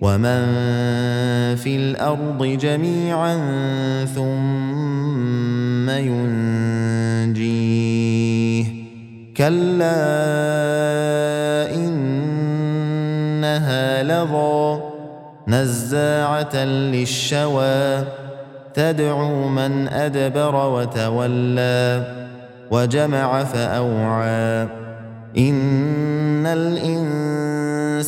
ومن في الأرض جميعا ثم ينجيه كلا انها لظى نزاعه للشوى تدعو من ادبر وتولى وجمع فاوعى ان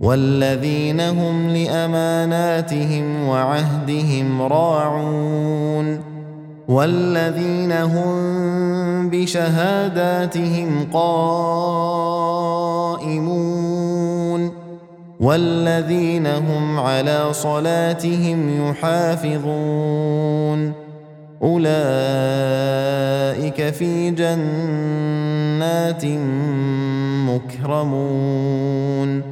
والذين هم لأماناتهم وعهدهم راعون والذين هم بشهاداتهم قائمون والذين هم على صلاتهم يحافظون أولئك في جنات مكرمون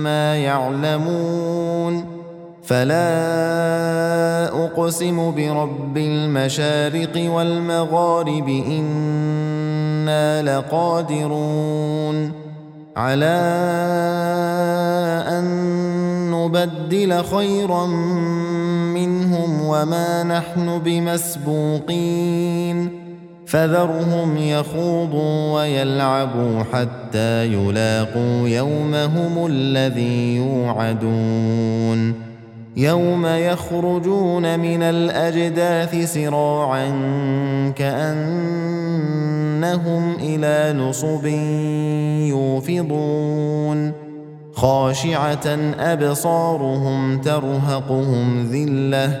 مما يعلمون فلا أقسم برب المشارق والمغارب إنا لقادرون على أن نبدل خيرا منهم وما نحن بمسبوقين فذرهم يخوضوا ويلعبوا حتى يلاقوا يومهم الذي يوعدون. يوم يخرجون من الأجداث سراعا كأنهم إلى نصب يوفضون. خاشعة أبصارهم ترهقهم ذلة